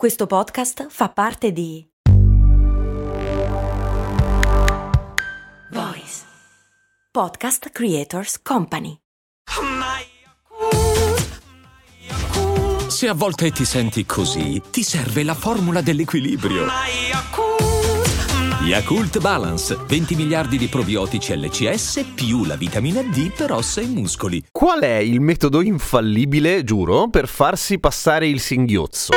Questo podcast fa parte di Voice Podcast Creators Company. Se a volte ti senti così, ti serve la formula dell'equilibrio. Yakult Balance, 20 miliardi di probiotici LCS più la vitamina D per ossa e muscoli. Qual è il metodo infallibile, giuro, per farsi passare il singhiozzo?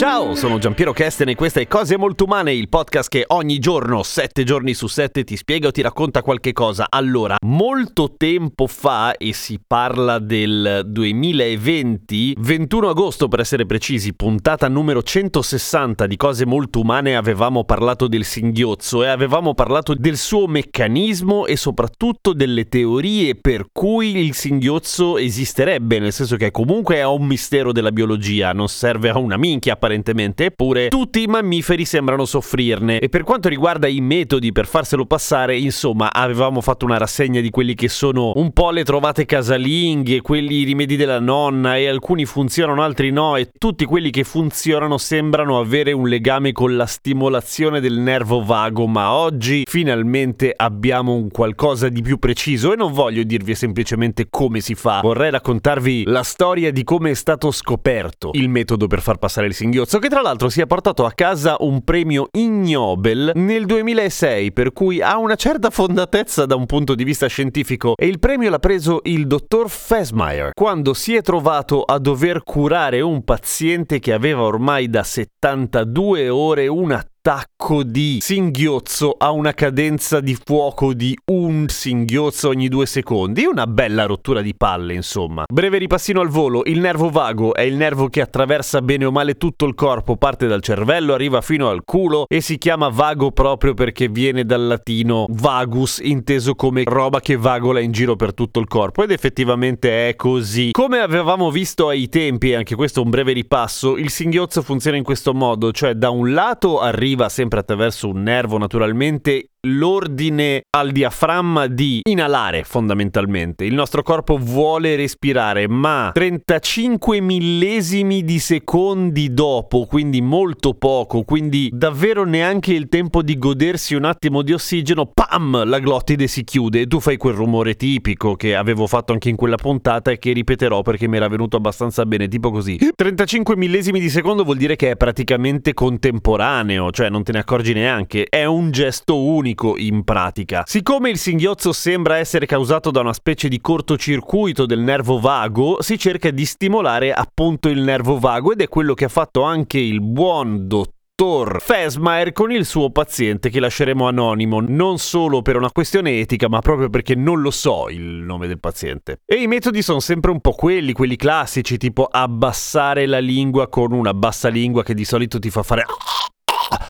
Ciao, sono Giampiero Kesten e questa è Cose Molto Umane, il podcast che ogni giorno, sette giorni su sette, ti spiega o ti racconta qualche cosa. Allora, molto tempo fa, e si parla del 2020, 21 agosto per essere precisi, puntata numero 160 di Cose Molto Umane, avevamo parlato del singhiozzo e avevamo parlato del suo meccanismo e soprattutto delle teorie per cui il singhiozzo esisterebbe, nel senso che comunque è un mistero della biologia, non serve a una minchia apparentemente, eppure tutti i mammiferi sembrano soffrirne. E per quanto riguarda i metodi per farselo passare, insomma, avevamo fatto una rassegna di quelli che sono un po' le trovate casalinghe, quelli rimedi della nonna e alcuni funzionano, altri no e tutti quelli che funzionano sembrano avere un legame con la stimolazione del nervo vago, ma oggi finalmente abbiamo un qualcosa di più preciso e non voglio dirvi semplicemente come si fa, vorrei raccontarvi la storia di come è stato scoperto il metodo per far passare il singhiozzo che tra l'altro si è portato a casa un premio Ig Nobel nel 2006, per cui ha una certa fondatezza da un punto di vista scientifico e il premio l'ha preso il dottor Fesmeyer quando si è trovato a dover curare un paziente che aveva ormai da 72 ore una attacco di singhiozzo a una cadenza di fuoco di un singhiozzo ogni due secondi. Una bella rottura di palle, insomma. Breve ripassino al volo: il nervo vago è il nervo che attraversa bene o male tutto il corpo, parte dal cervello, arriva fino al culo e si chiama vago proprio perché viene dal latino vagus, inteso come roba che vagola in giro per tutto il corpo. Ed effettivamente è così. Come avevamo visto ai tempi, anche questo è un breve ripasso, il singhiozzo funziona in questo modo, cioè da un lato arriva arriva sempre attraverso un nervo naturalmente l'ordine al diaframma di inalare fondamentalmente. Il nostro corpo vuole respirare, ma 35 millesimi di secondi dopo, quindi molto poco, quindi davvero neanche il tempo di godersi un attimo di ossigeno, pam, la glottide si chiude e tu fai quel rumore tipico che avevo fatto anche in quella puntata e che ripeterò perché mi era venuto abbastanza bene, tipo così. 35 millesimi di secondo vuol dire che è praticamente contemporaneo, cioè non te ne accorgi neanche, è un gesto unico unico in pratica. Siccome il singhiozzo sembra essere causato da una specie di cortocircuito del nervo vago, si cerca di stimolare appunto il nervo vago ed è quello che ha fatto anche il buon dottore dottor Fesmaer con il suo paziente che lasceremo anonimo, non solo per una questione etica, ma proprio perché non lo so il nome del paziente. E i metodi sono sempre un po' quelli, quelli classici, tipo abbassare la lingua con una bassa lingua che di solito ti fa fare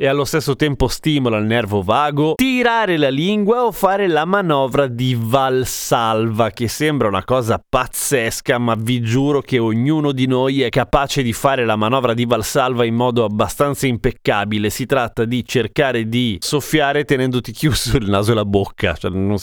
e allo stesso tempo stimola il nervo vago, tirare la lingua o fare la manovra di Valsalva, che sembra una cosa pazzesca, ma vi giuro che ognuno di noi è capace di fare la manovra di Valsalva in modo abbastanza impeccabile. Si tratta di cercare di soffiare tenendoti chiuso il naso e la bocca, cioè non,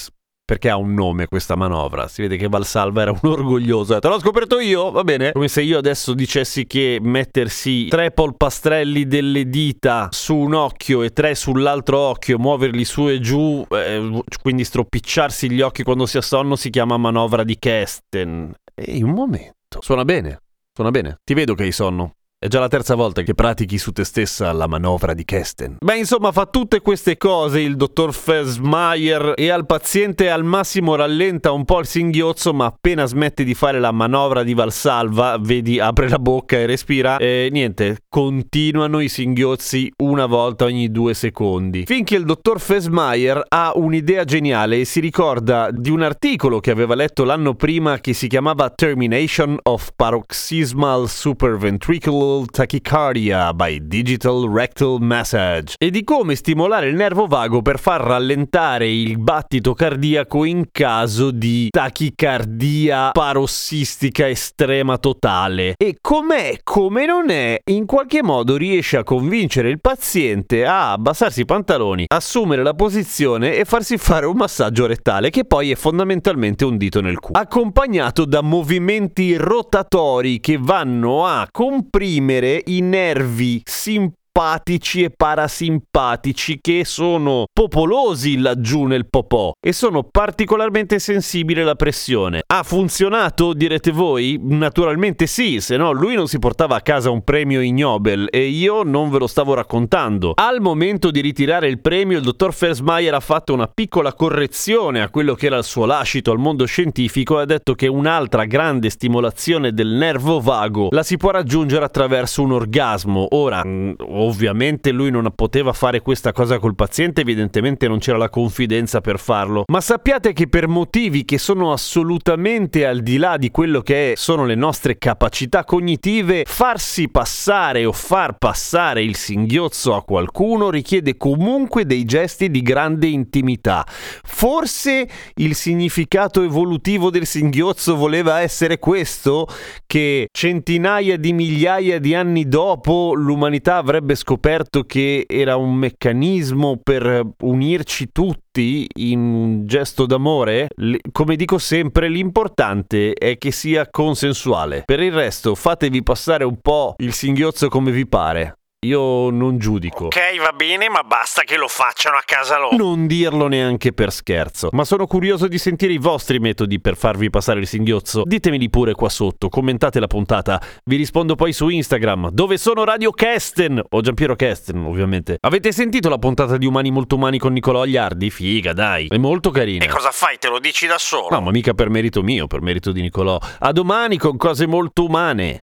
perché ha un nome questa manovra. Si vede che Valsalva era un orgoglioso. Te l'ho scoperto io, va bene? Come se io adesso dicessi che mettersi tre polpastrelli delle dita su un occhio e tre sull'altro occhio, muoverli su e giù, eh, quindi stropicciarsi gli occhi quando si ha sonno, si chiama manovra di Kesten. Ehi, un momento. Suona bene. Suona bene. Ti vedo che hai sonno. È già la terza volta che pratichi su te stessa la manovra di Kesten. Beh, insomma, fa tutte queste cose il dottor Fesmeyer e al paziente al massimo rallenta un po' il singhiozzo, ma appena smette di fare la manovra di Valsalva, vedi, apre la bocca e respira, e niente, continuano i singhiozzi una volta ogni due secondi. Finché il dottor Fesmeyer ha un'idea geniale e si ricorda di un articolo che aveva letto l'anno prima che si chiamava Termination of Paroxysmal Superventricular Digital Tachycardia by Digital Rectal Massage e di come stimolare il nervo vago per far rallentare il battito cardiaco in caso di tachicardia parossistica estrema totale. E com'è, come non è, in qualche modo riesce a convincere il paziente a abbassarsi i pantaloni, assumere la posizione e farsi fare un massaggio rettale che poi è fondamentalmente un dito nel culo, accompagnato da movimenti rotatori che vanno a comprimere i nervi simpatici simpatici e parasimpatici che sono popolosi laggiù nel popò e sono particolarmente sensibili alla pressione. Ha funzionato, direte voi? Naturalmente sì, se no lui non si portava a casa un premio Ignobel e io non ve lo stavo raccontando. Al momento di ritirare il premio il dottor Fersmayer ha fatto una piccola correzione a quello che era il suo lascito al mondo scientifico e ha detto che un'altra grande stimolazione del nervo vago la si può raggiungere attraverso un orgasmo. Ora, mm, Ovviamente lui non poteva fare questa cosa col paziente, evidentemente non c'era la confidenza per farlo. Ma sappiate che per motivi che sono assolutamente al di là di quello che sono le nostre capacità cognitive, farsi passare o far passare il singhiozzo a qualcuno richiede comunque dei gesti di grande intimità. Forse il significato evolutivo del singhiozzo voleva essere questo, che centinaia di migliaia di anni dopo l'umanità avrebbe scoperto che era un meccanismo per unirci tutti in un gesto d'amore, come dico sempre, l'importante è che sia consensuale. Per il resto, fatevi passare un po' il singhiozzo come vi pare. Io non giudico. Ok, va bene, ma basta che lo facciano a casa loro. Non dirlo neanche per scherzo. Ma sono curioso di sentire i vostri metodi per farvi passare il singhiozzo. Ditemeli pure qua sotto, commentate la puntata. Vi rispondo poi su Instagram, dove sono Radio Kesten o Giampiero Kesten, ovviamente. Avete sentito la puntata di Umani Molto Umani con Nicolò Agliardi? Figa, dai. È molto carina. E cosa fai? Te lo dici da solo? No, ma mica per merito mio, per merito di Nicolò. A domani con cose molto umane.